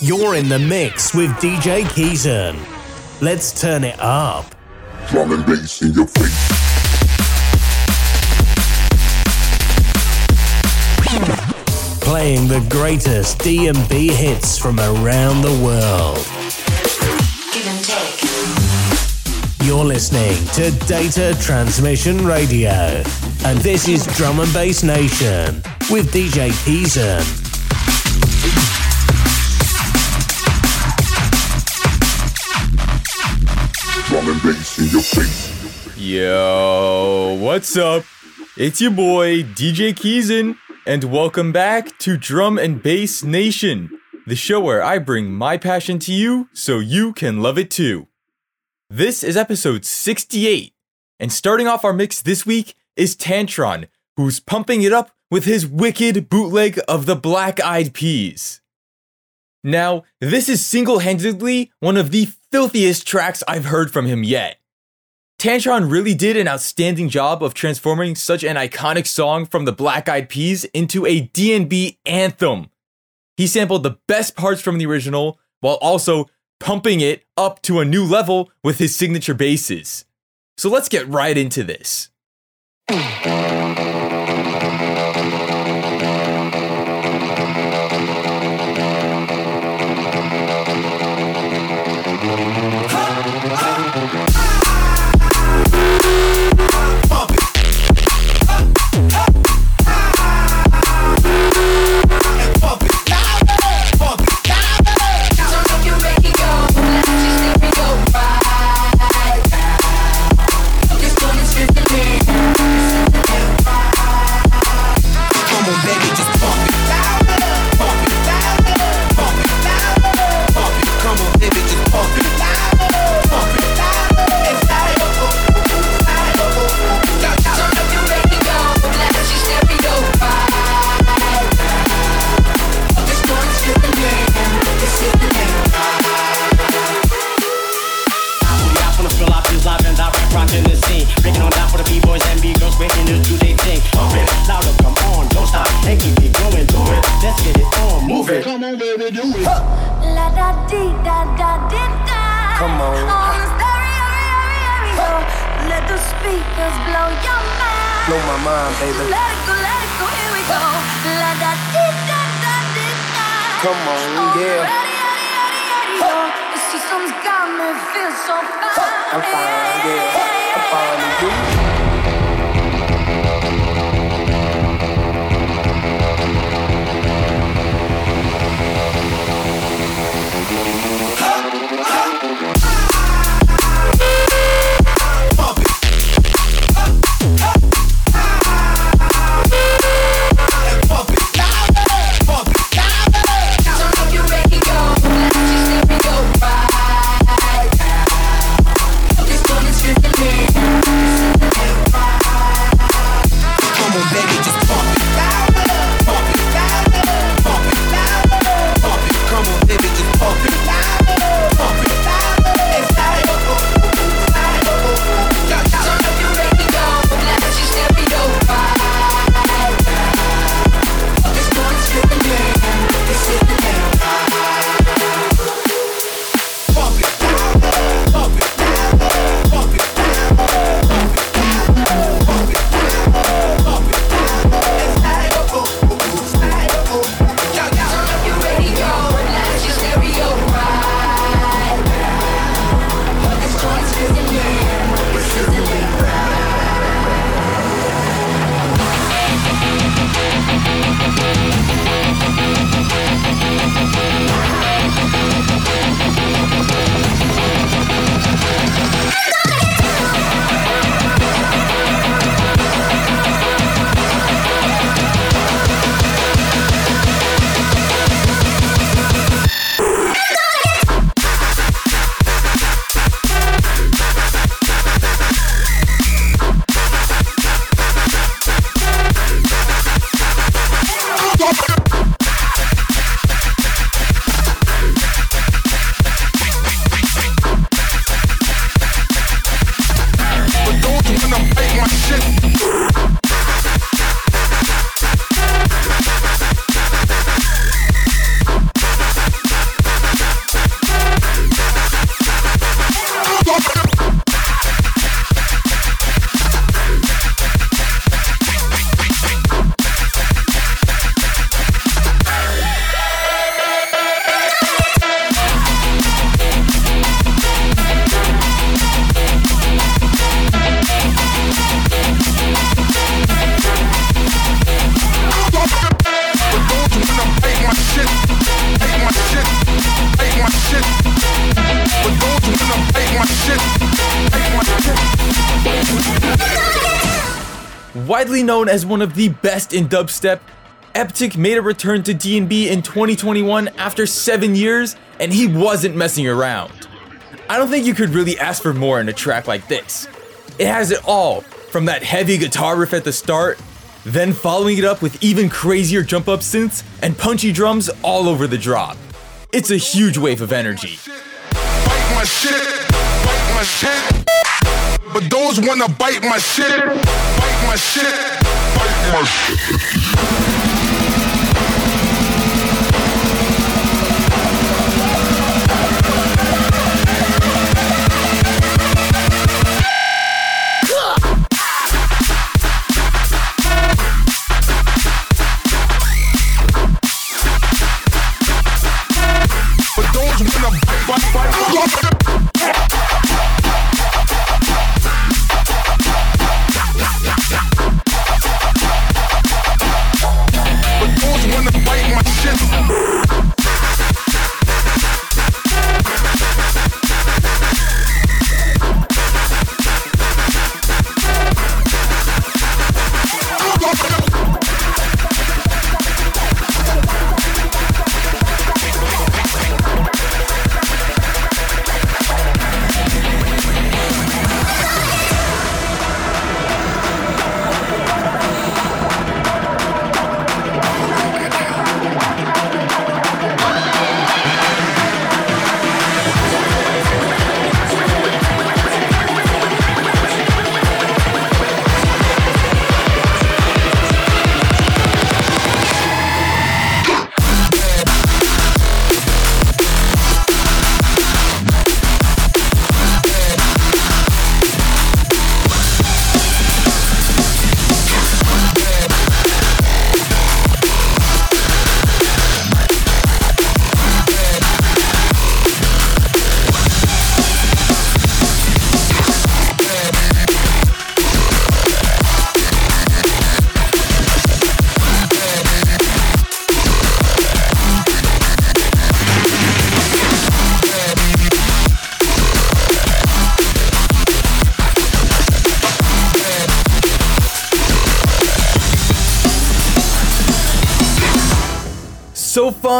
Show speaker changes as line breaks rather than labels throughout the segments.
You're in the mix with DJ Keezen. Let's turn it up.
Drum and bass in your face.
Playing the greatest D&B hits from around the world. You're listening to Data Transmission Radio. And this is Drum and Bass Nation with DJ Keezen.
Drum and bass in your face.
Yo, what's up? It's your boy, DJ Keezen, and welcome back to Drum and Bass Nation, the show where I bring my passion to you so you can love it too. This is episode 68, and starting off our mix this week is Tantron, who's pumping it up with his wicked bootleg of the Black Eyed Peas. Now, this is single handedly one of the filthiest tracks I've heard from him yet. Tantron really did an outstanding job of transforming such an iconic song from the Black Eyed Peas into a D&B anthem. He sampled the best parts from the original while also pumping it up to a new level with his signature basses. So let's get right into this. Widely known as one of the best in dubstep, Eptic made a return to D&B in 2021 after 7 years, and he wasn't messing around. I don't think you could really ask for more in a track like this. It has it all, from that heavy guitar riff at the start, then following it up with even crazier jump up synths and punchy drums all over the drop. It's a huge wave of energy.
But those wanna bite my shit, bite my shit, bite my shit.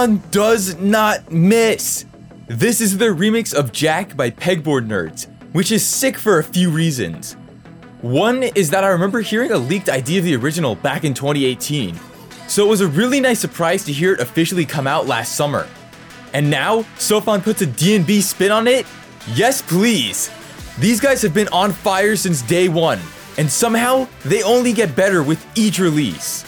Sofon does not miss. This is the remix of Jack by Pegboard Nerds, which is sick for a few reasons. One is that I remember hearing a leaked idea of the original back in 2018, so it was a really nice surprise to hear it officially come out last summer. And now, Sofon puts a D&B spin on it? Yes, please! These guys have been on fire since day one, and somehow they only get better with each release.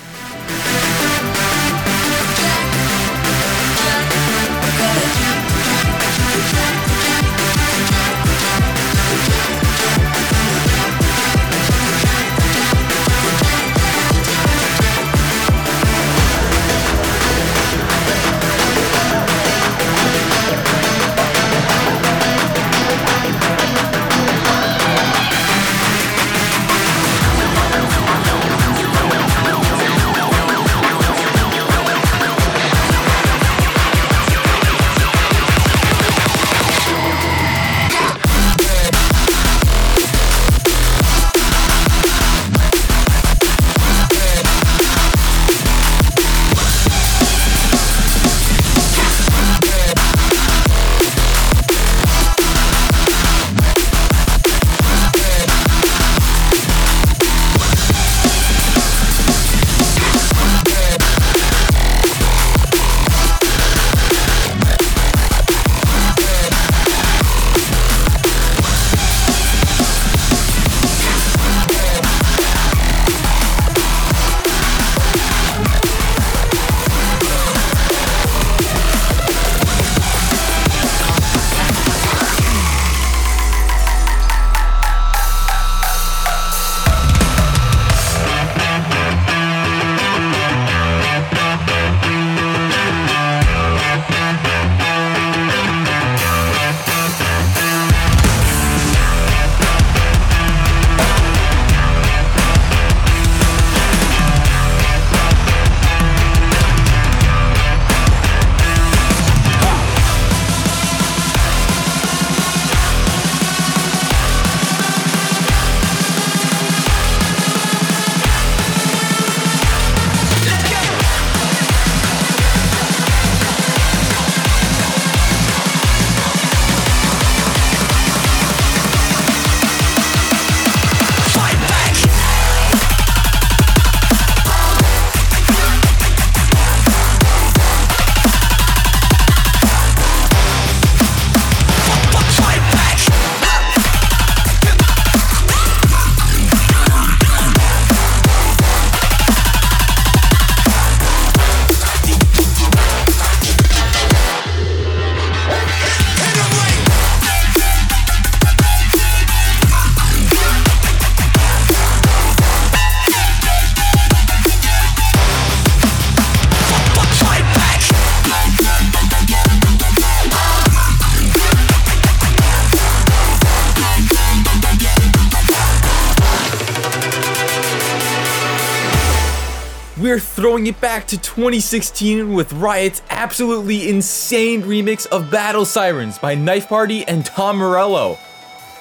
We're it back to 2016 with Riot's absolutely insane remix of Battle Sirens by Knife Party and Tom Morello.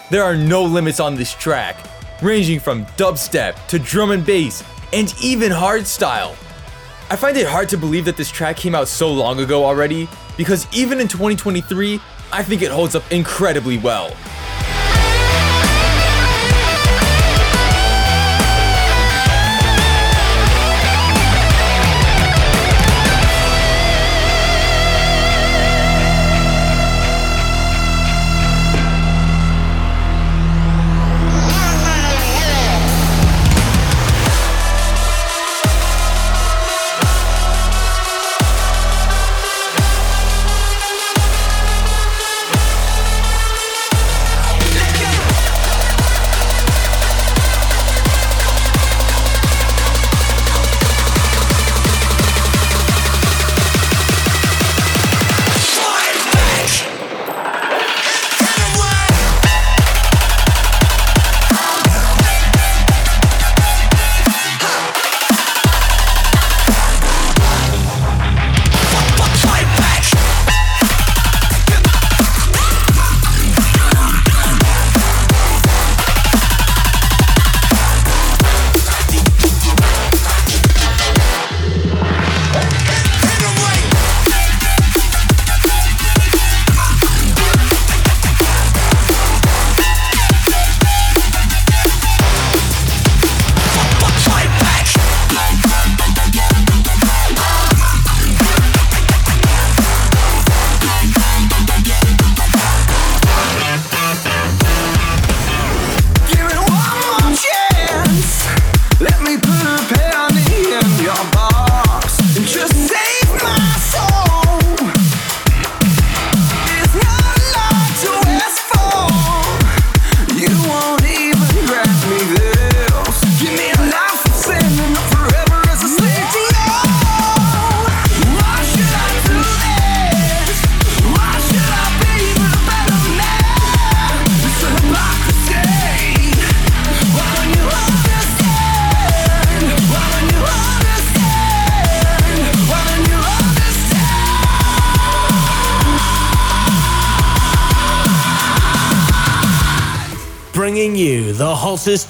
There are no limits on this track, ranging from dubstep to drum and bass and even hardstyle. I find it hard to believe that this track came out so long ago already, because even in 2023, I think it holds up incredibly well.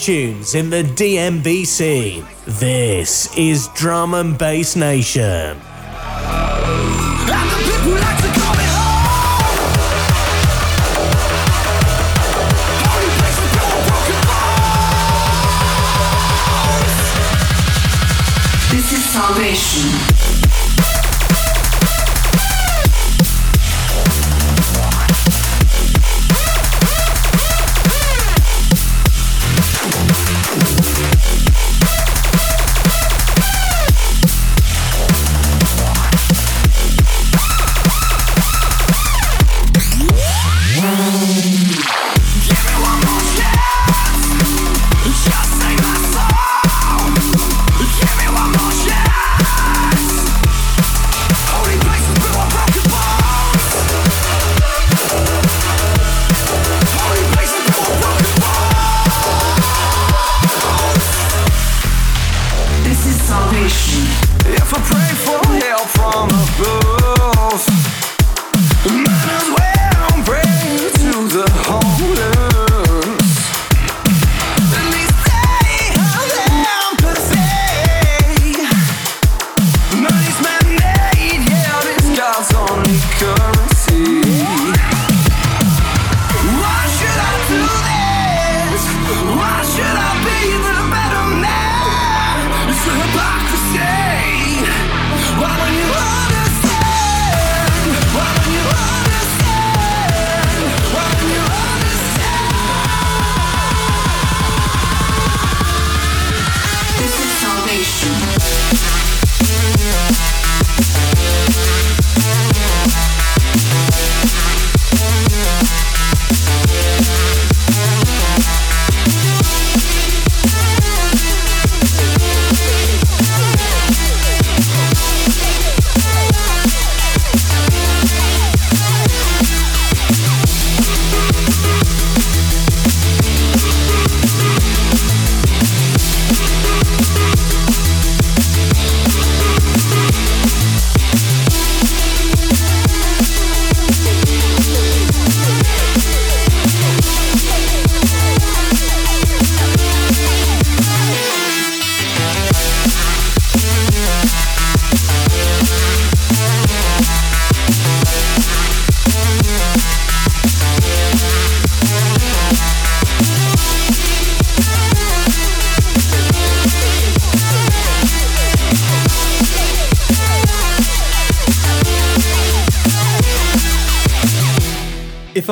Tunes in the DNB scene. This is Drum and Bass Nation.
This is salvation.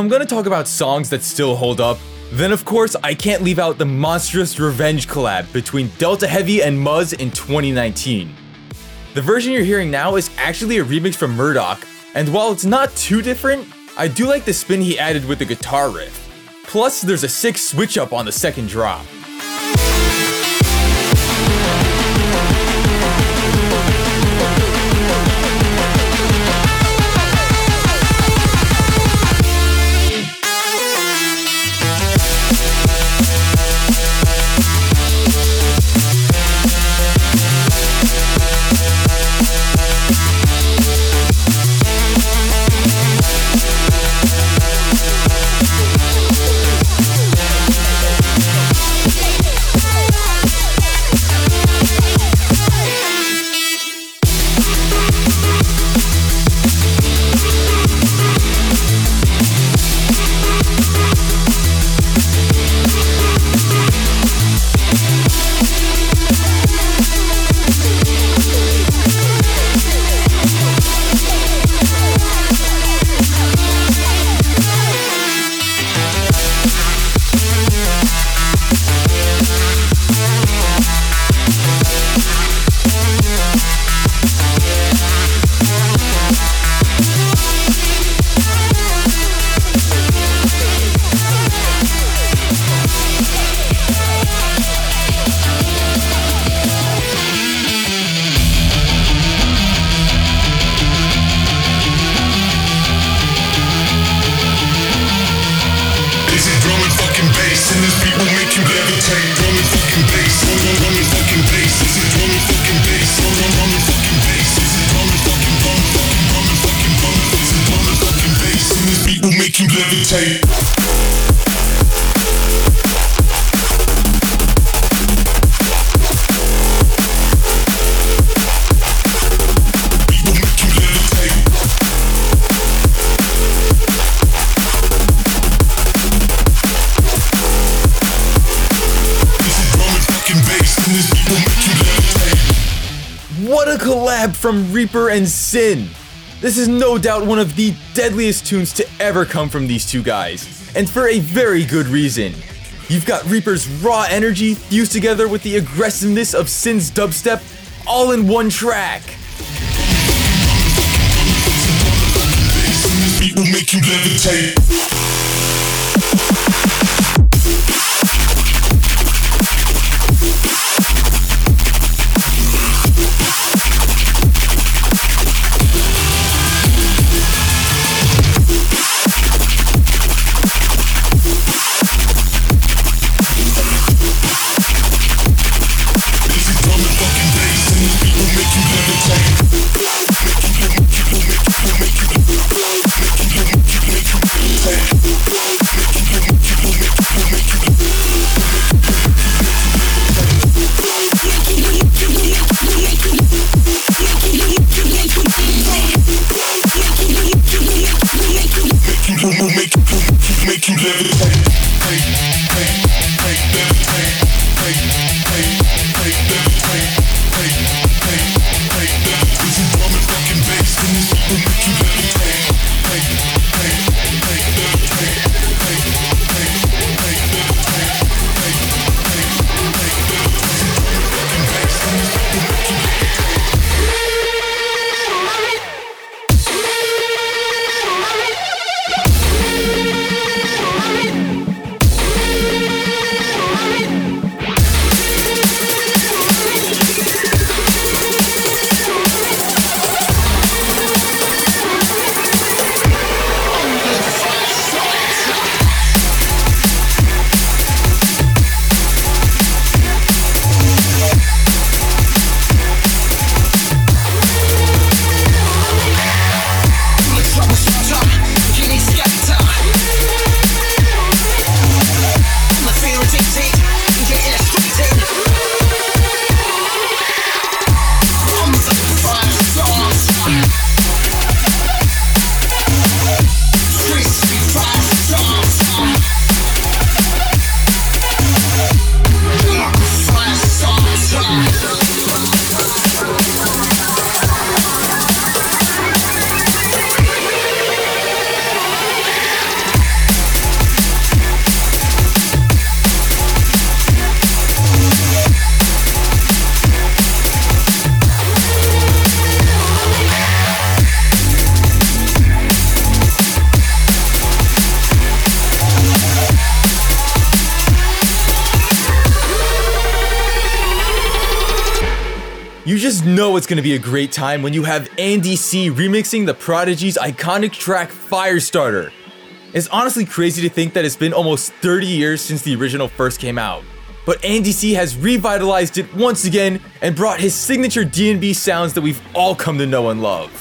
I'm gonna talk about songs that still hold up, then of course I can't leave out the monstrous Revenge collab between Delta Heavy and Muzz in 2019. The version you're hearing now is actually a remix from Murdoch, and while it's not too different, I do like the spin he added with the guitar riff. Plus, there's a sick switch up on the second drop. Reaper and Sin! This is no doubt one of the deadliest tunes to ever come from these two guys, and for a very good reason. You've got Reaper's raw energy fused together with the aggressiveness of Sin's dubstep all in one track.
Will make you levitate.
It's gonna be a great time when you have Andy C remixing the Prodigy's iconic track Firestarter. It's honestly crazy to think that it's been almost 30 years since the original first came out. But Andy C has revitalized it once again and brought his signature D&B sounds that we've all come to know and love.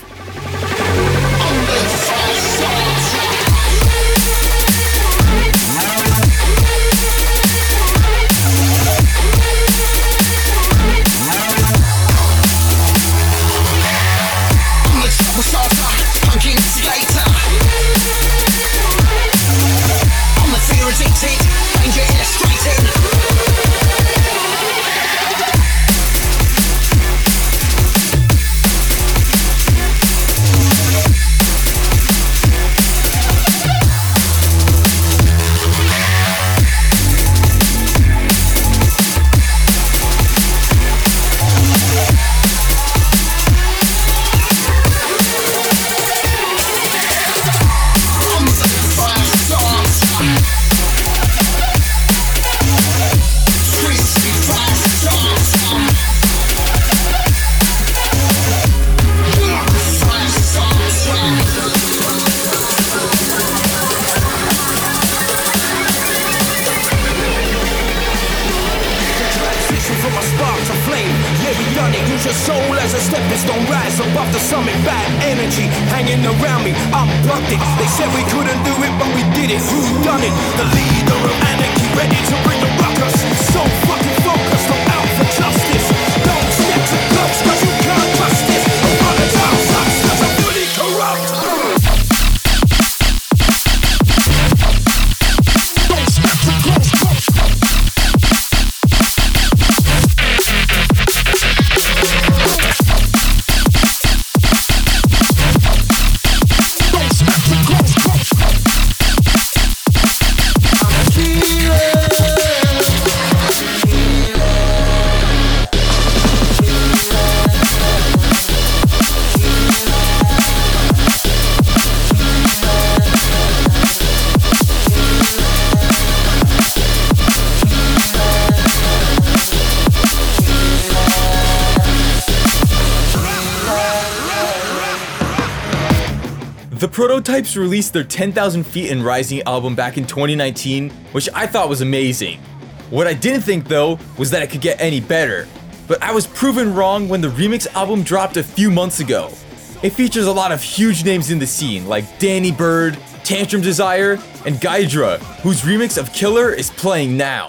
They said we couldn't do it, but we did it. Who done it? The leader of anarchy, ready to bring the
Prototypes released their 10,000 Feet and Rising album back in 2019, which I thought was amazing. What I didn't think though was that it could get any better, but I was proven wrong when the remix album dropped a few months ago. It features a lot of huge names in the scene like Danny Byrd, Tantrum Desire, and Gaidra, whose remix of Killer is playing now.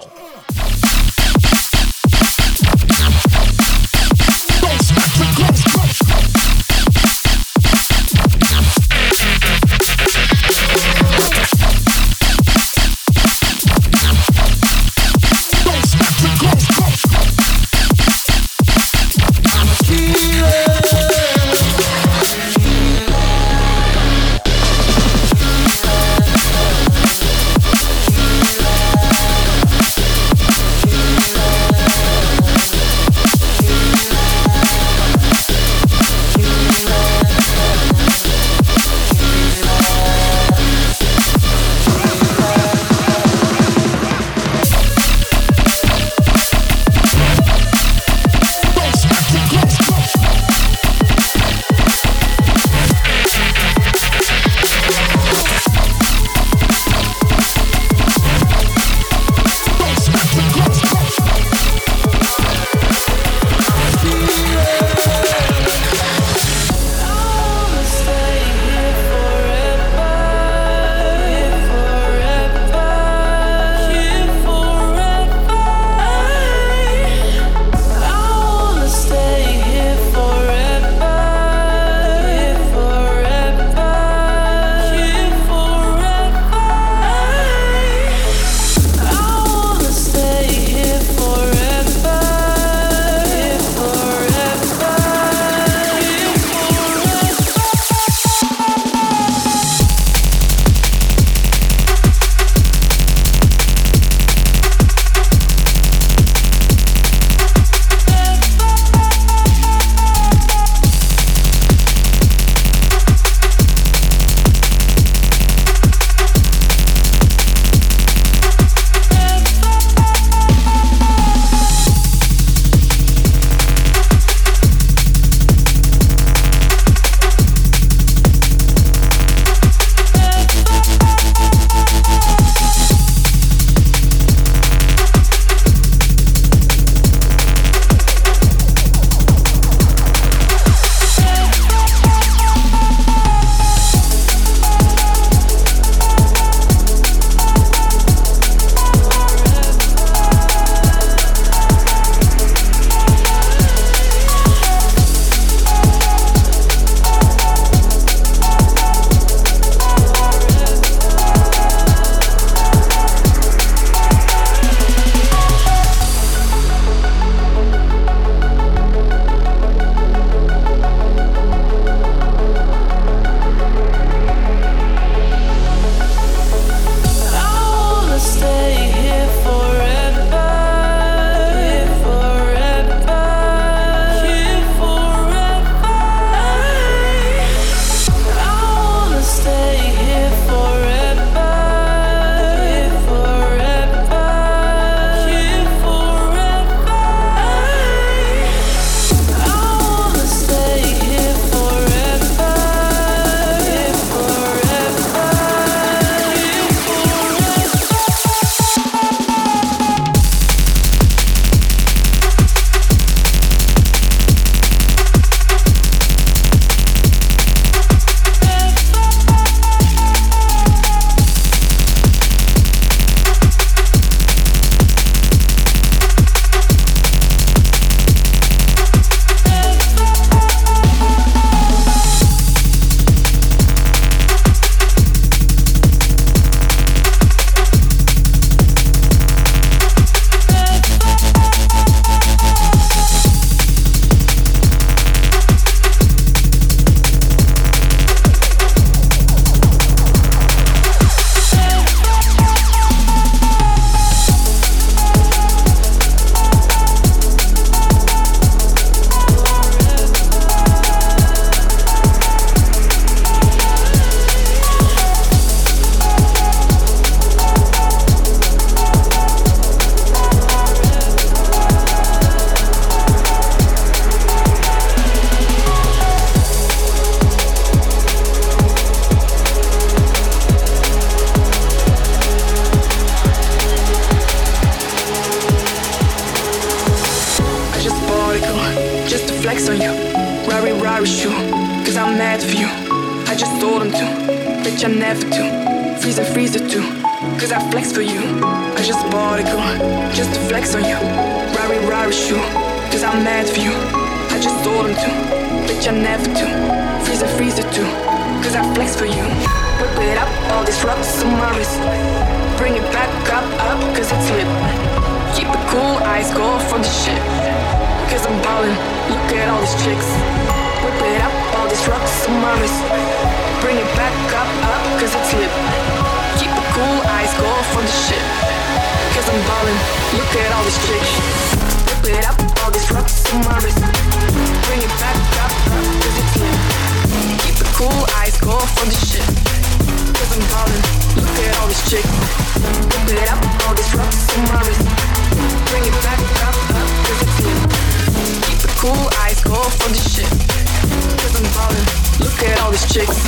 I'm
falling, look at all these chicks.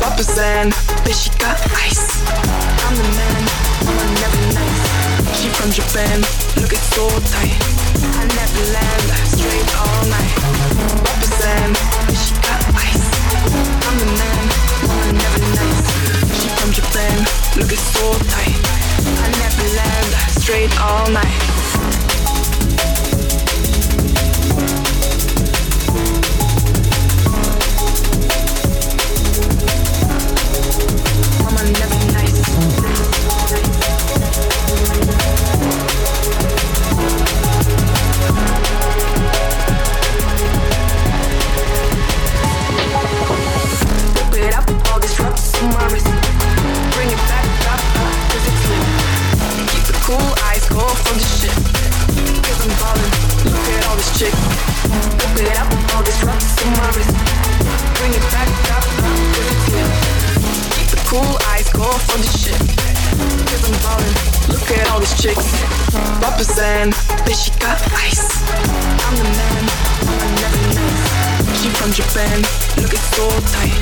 Papa's bitch, she got ice I'm the man, mama never nice She from Japan, look it so tight I'm straight all night Papa's bitch, she got ice. I'm the man, mama never nice. She from Japan, look it's so tight. I never land, straight all night. Papa Zan, this chick. Whip it up, all these rocks on my wrist. Bring it back up, up, cause it's lit. Keep it cool, eyes go for the shit. Cause I'm ballin', look at all these chicks. Zan, bitch, she got ice. I'm the man, I'm never nice. She from Japan, look it's so tight.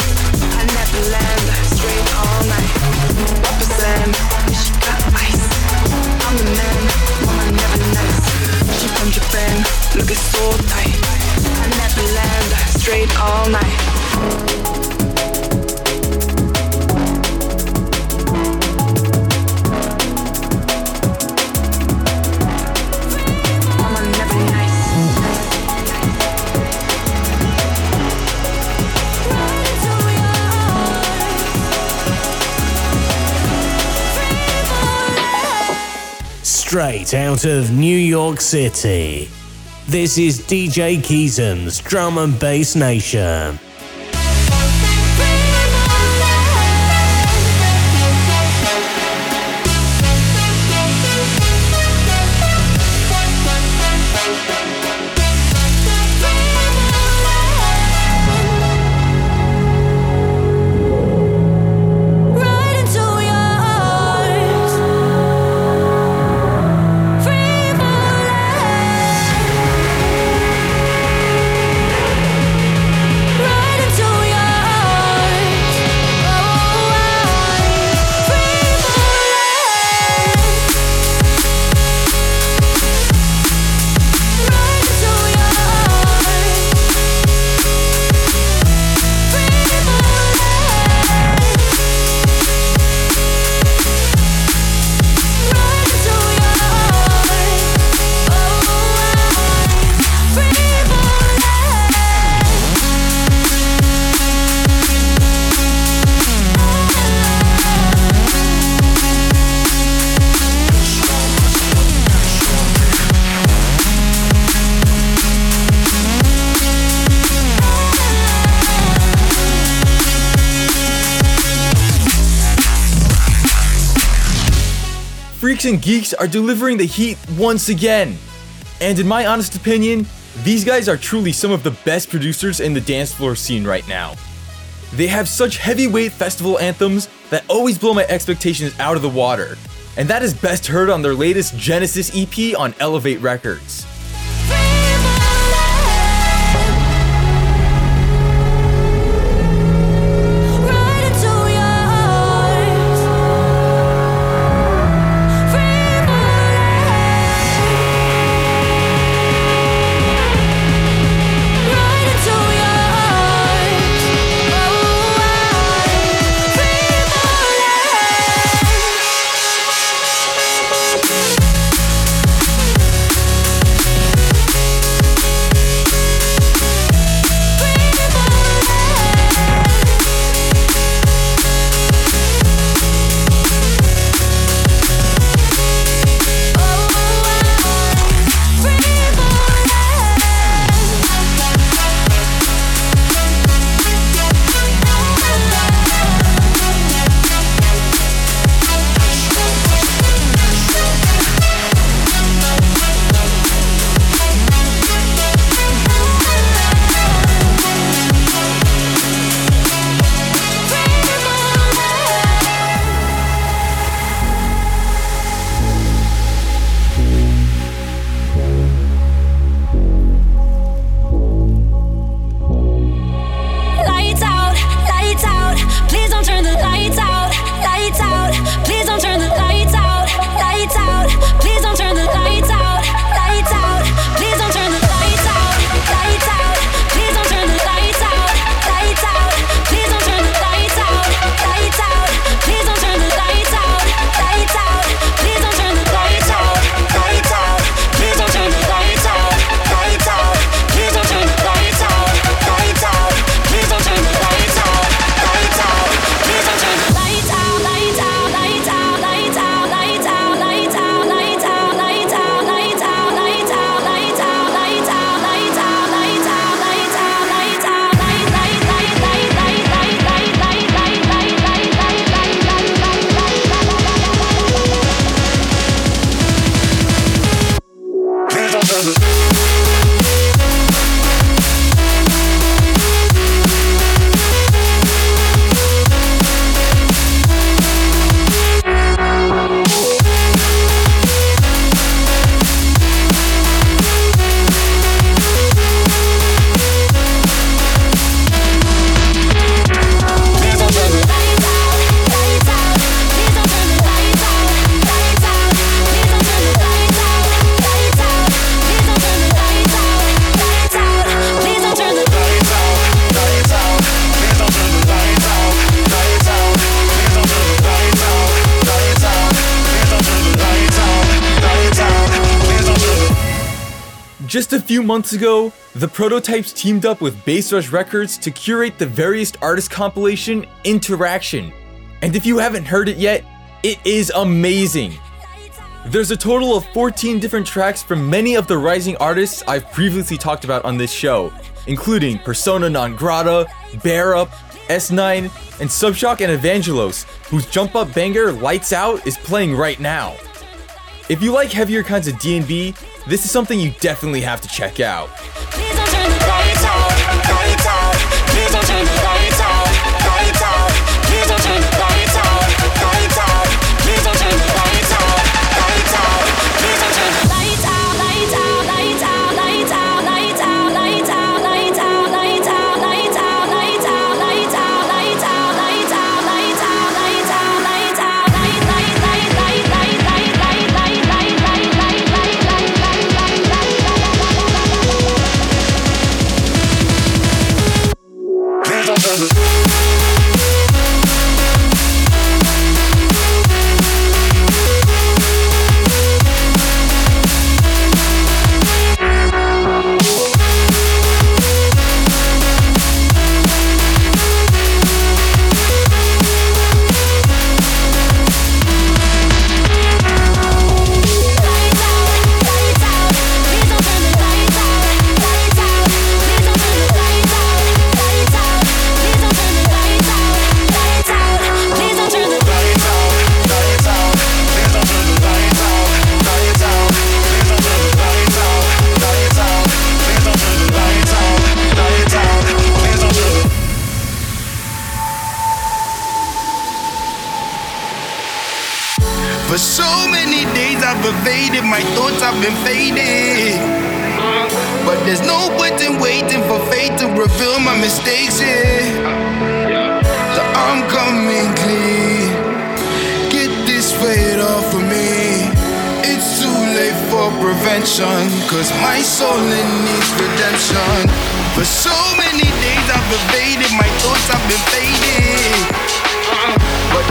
I never land, straight all night. Zan, bitch, she got ice. I'm the man, I'm never nice. She from Japan, look it's so tight. I never land, straight all night.
Straight out of New York City. This is DJ Keaton's Drum and Bass Nation.
Geeks are delivering the heat once again. And in my honest opinion, these guys are truly some of the best producers in the dance floor scene right now. They have such heavyweight festival anthems that always blow my expectations out of the water. And that is best heard on their latest Genesis EP on Elevate Records. Few months ago, the Prototypes teamed up with Bass Rush Records to curate the Veriest artist compilation Interaction. And if you haven't heard it yet, it is amazing. There's a total of 14 different tracks from many of the rising artists I've previously talked about on this show, including Persona Non Grata, Bear Up, S9, and Subshock and Evangelos, whose jump up banger Lights Out is playing right now. If you like heavier kinds of D&B, this is something you definitely have to check out.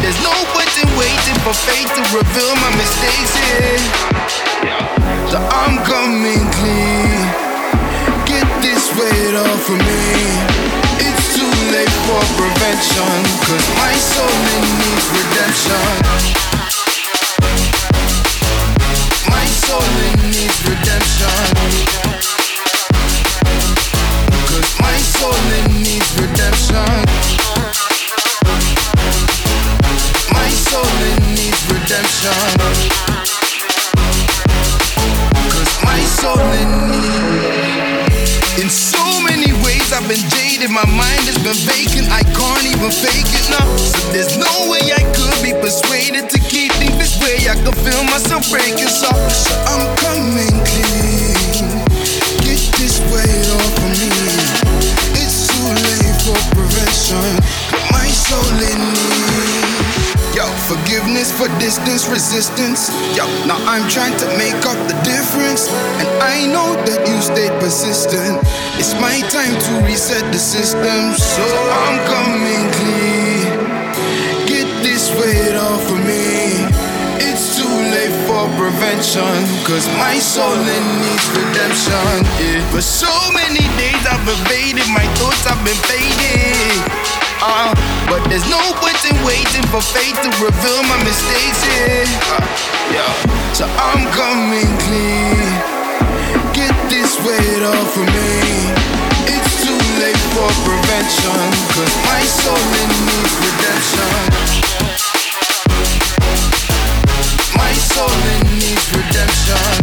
There's no point in waiting for fate to reveal my mistakes, yeah. So I'm coming clean. Get this weight off of me. It's too late for prevention, cause my soul needs redemption. My soul needs redemption. Cause my soul needs redemption. Cause my soul it needs. In so many ways I've been jaded, my mind has been vacant. I can't even fake it now. So there's no way I could be persuaded to keep things this way. I can feel myself breaking, so, I'm coming clean. Get this off of me. It's too late for prevention. My soul in need. Forgiveness for distance, resistance. Yo, now I'm trying to make up the difference. And I know that you stayed persistent. It's my time to reset the system. So I'm coming clean. Get this weight off of me. It's too late for prevention. Cause my soul it needs redemption. Yeah. For so many days I've evaded, my thoughts have been fading. Uh, but there's no point in waiting for fate to reveal my mistakes. Yeah. Uh, yeah. So I'm coming clean. Get this weight off of me. It's too late for prevention. Cause my soul it needs redemption. My soul it needs redemption.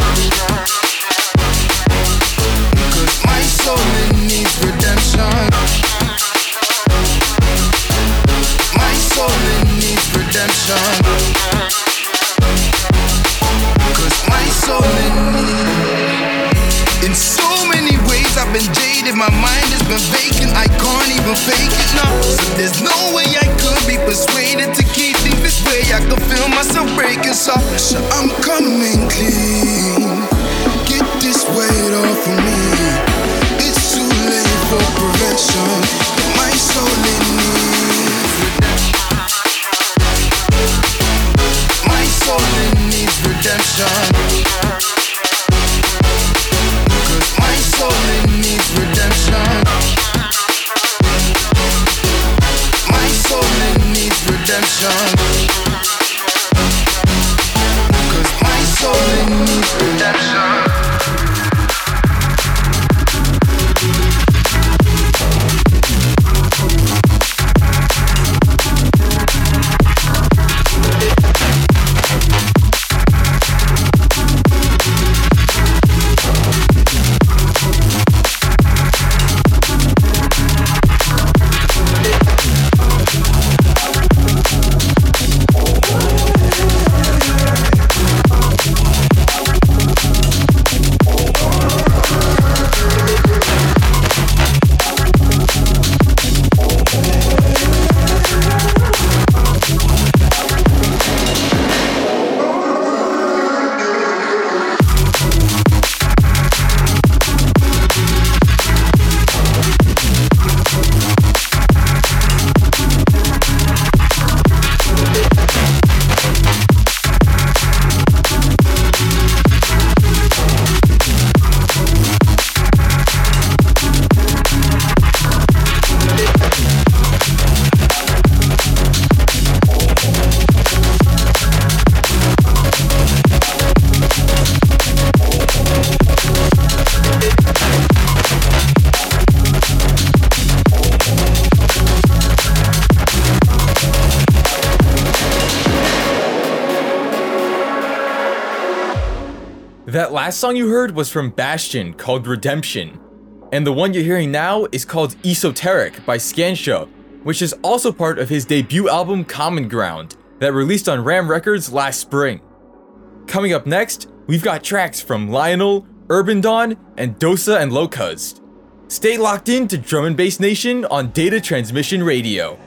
Last song you heard was from Bastion called Redemption. And the one you're hearing now is called Esoteric by Scansha, which is also part of his debut album Common Ground that released on Ram Records last spring. Coming up next, we've got tracks from Lionel, Urban Dawn, and Dossa and Locuzzed. Stay locked in to Drum and Bass Nation on Data Transmission Radio.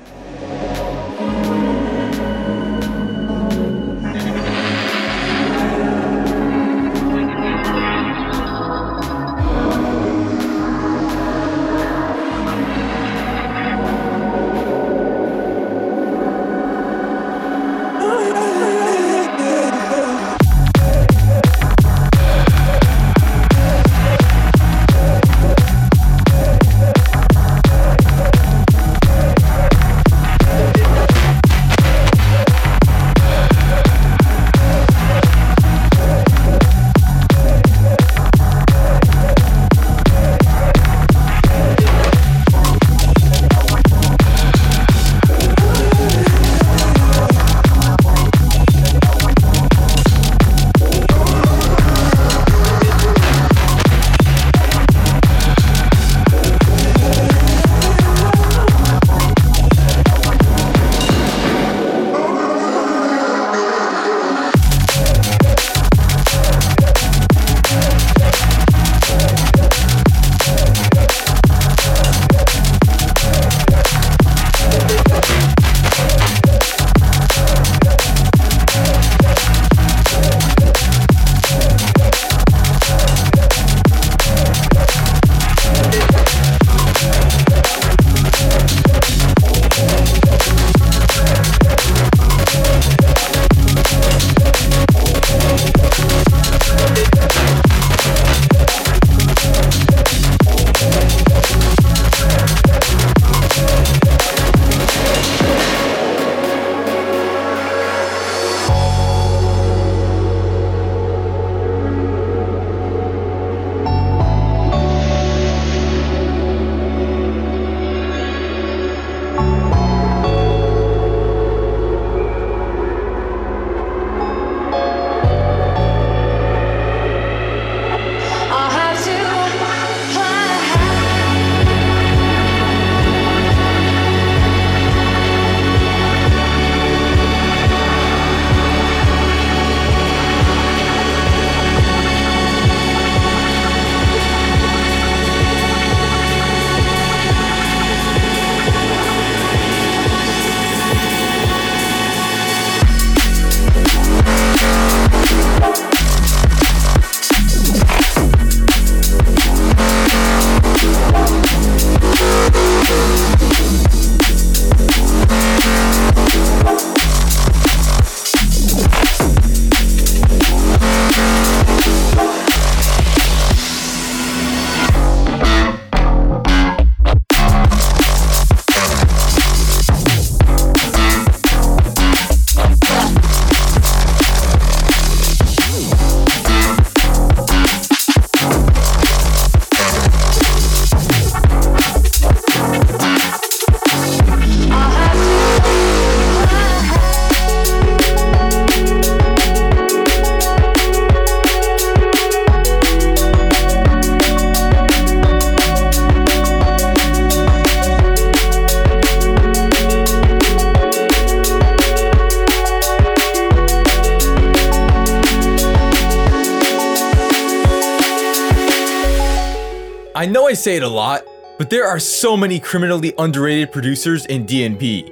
Say it a lot, but there are so many criminally underrated producers in D&B.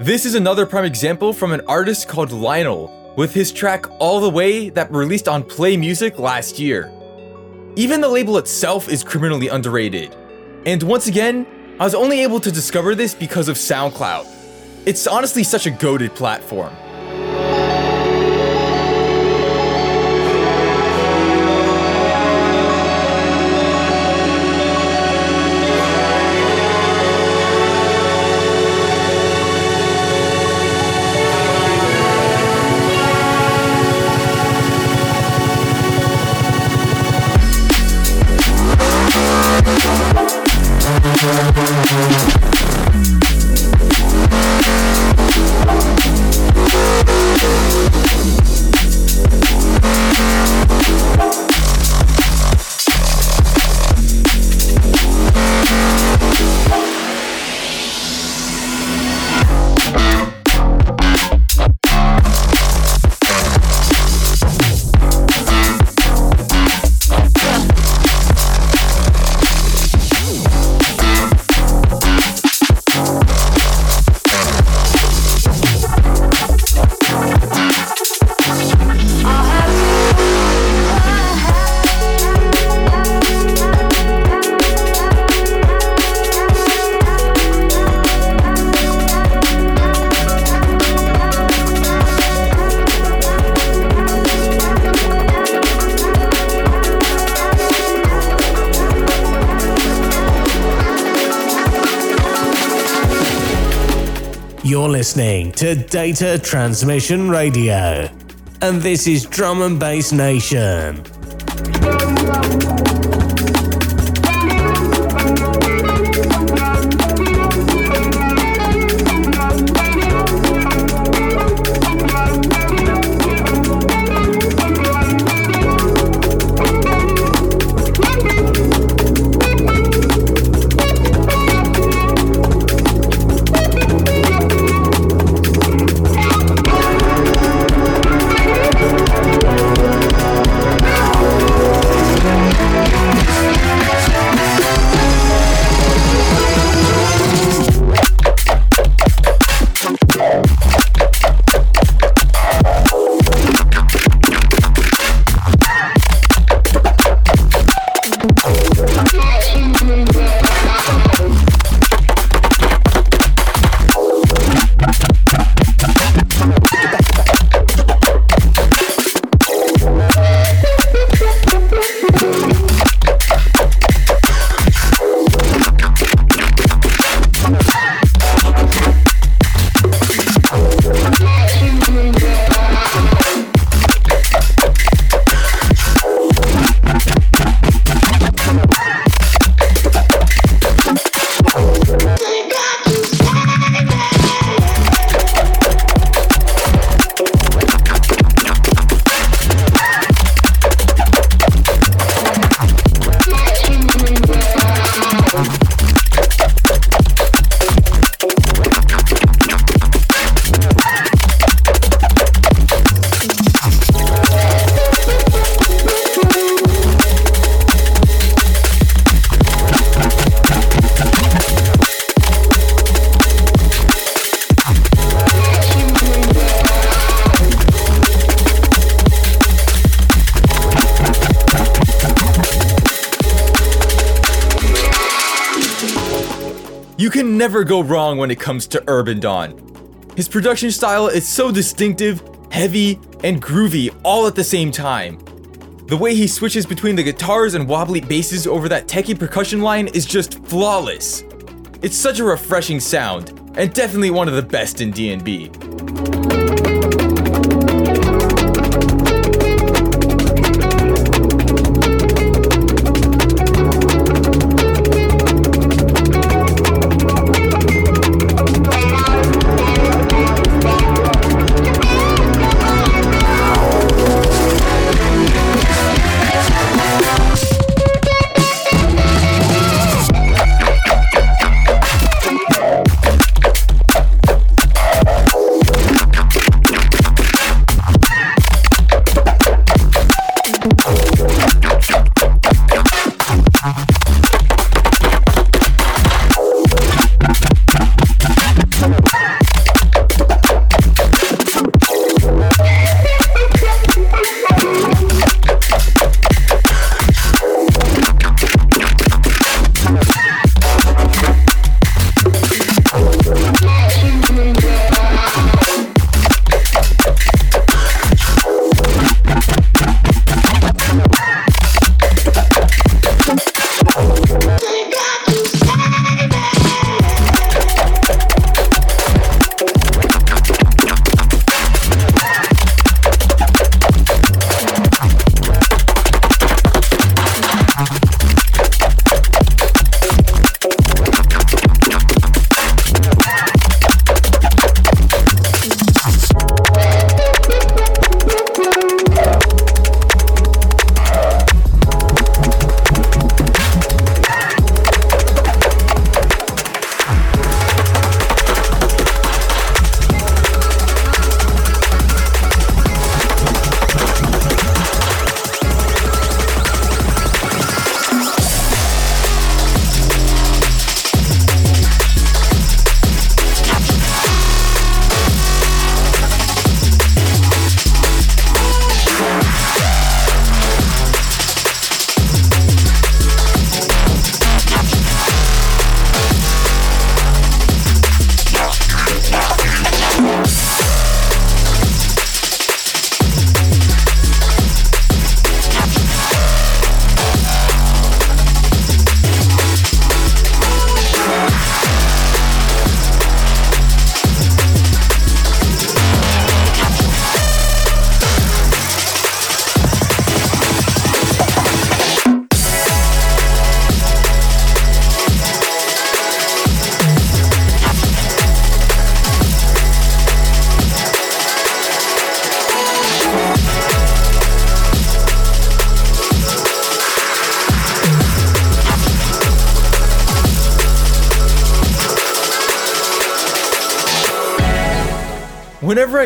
This is another prime example from an artist called Lionel with his track All the Way that released on Play Music last year. Even the label itself is criminally underrated. And once again, I was only able to discover this because of SoundCloud. It's honestly such a goaded platform.
Listening to Data Transmission Radio, and this is Drum and Bass Nation.
Never go wrong when it comes to Urban Dawn. His production style is so distinctive, heavy, and groovy all at the same time. The way he switches between the guitars and wobbly basses over that techie percussion line is just flawless. It's such a refreshing sound, and definitely one of the best in D&B.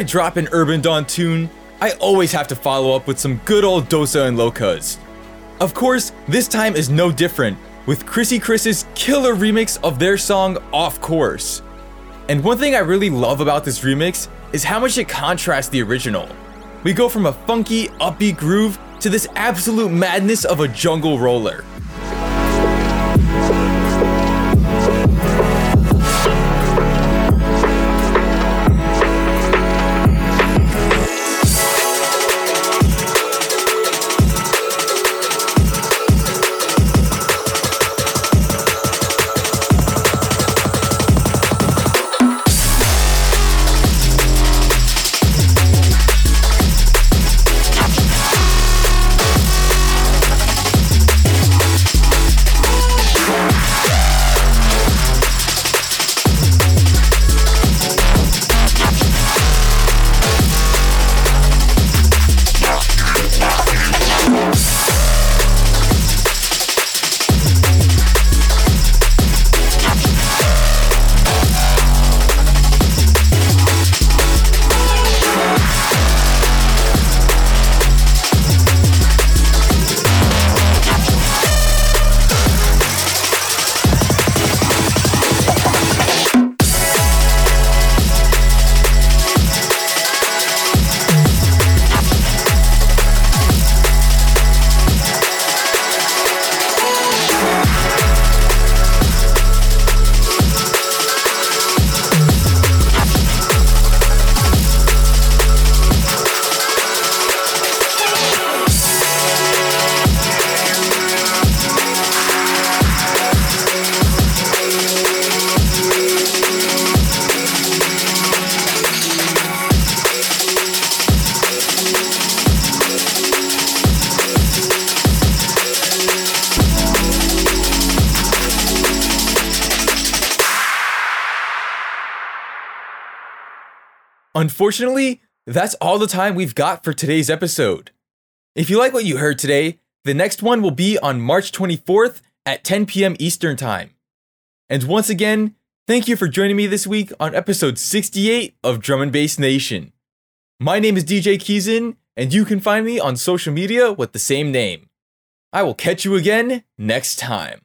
I drop an Urban Dawn tune, I always have to follow up with some good old Dossa and Locuzzed. Of course, this time is no different, with Crissy Criss's killer remix of their song Off Course. And one thing I really love about this remix is how much it contrasts the original. We go from a funky, upbeat groove to this absolute madness of a jungle roller. Unfortunately, that's all the time we've got for today's episode. If you like what you heard today, the next one will be on March 24th at 10 p.m. Eastern Time. And once again, thank you for joining me this week on episode 68 of Drum and Bass Nation. My name is DJ Keizin, and you can find me on social media with the same name. I will catch you again next time.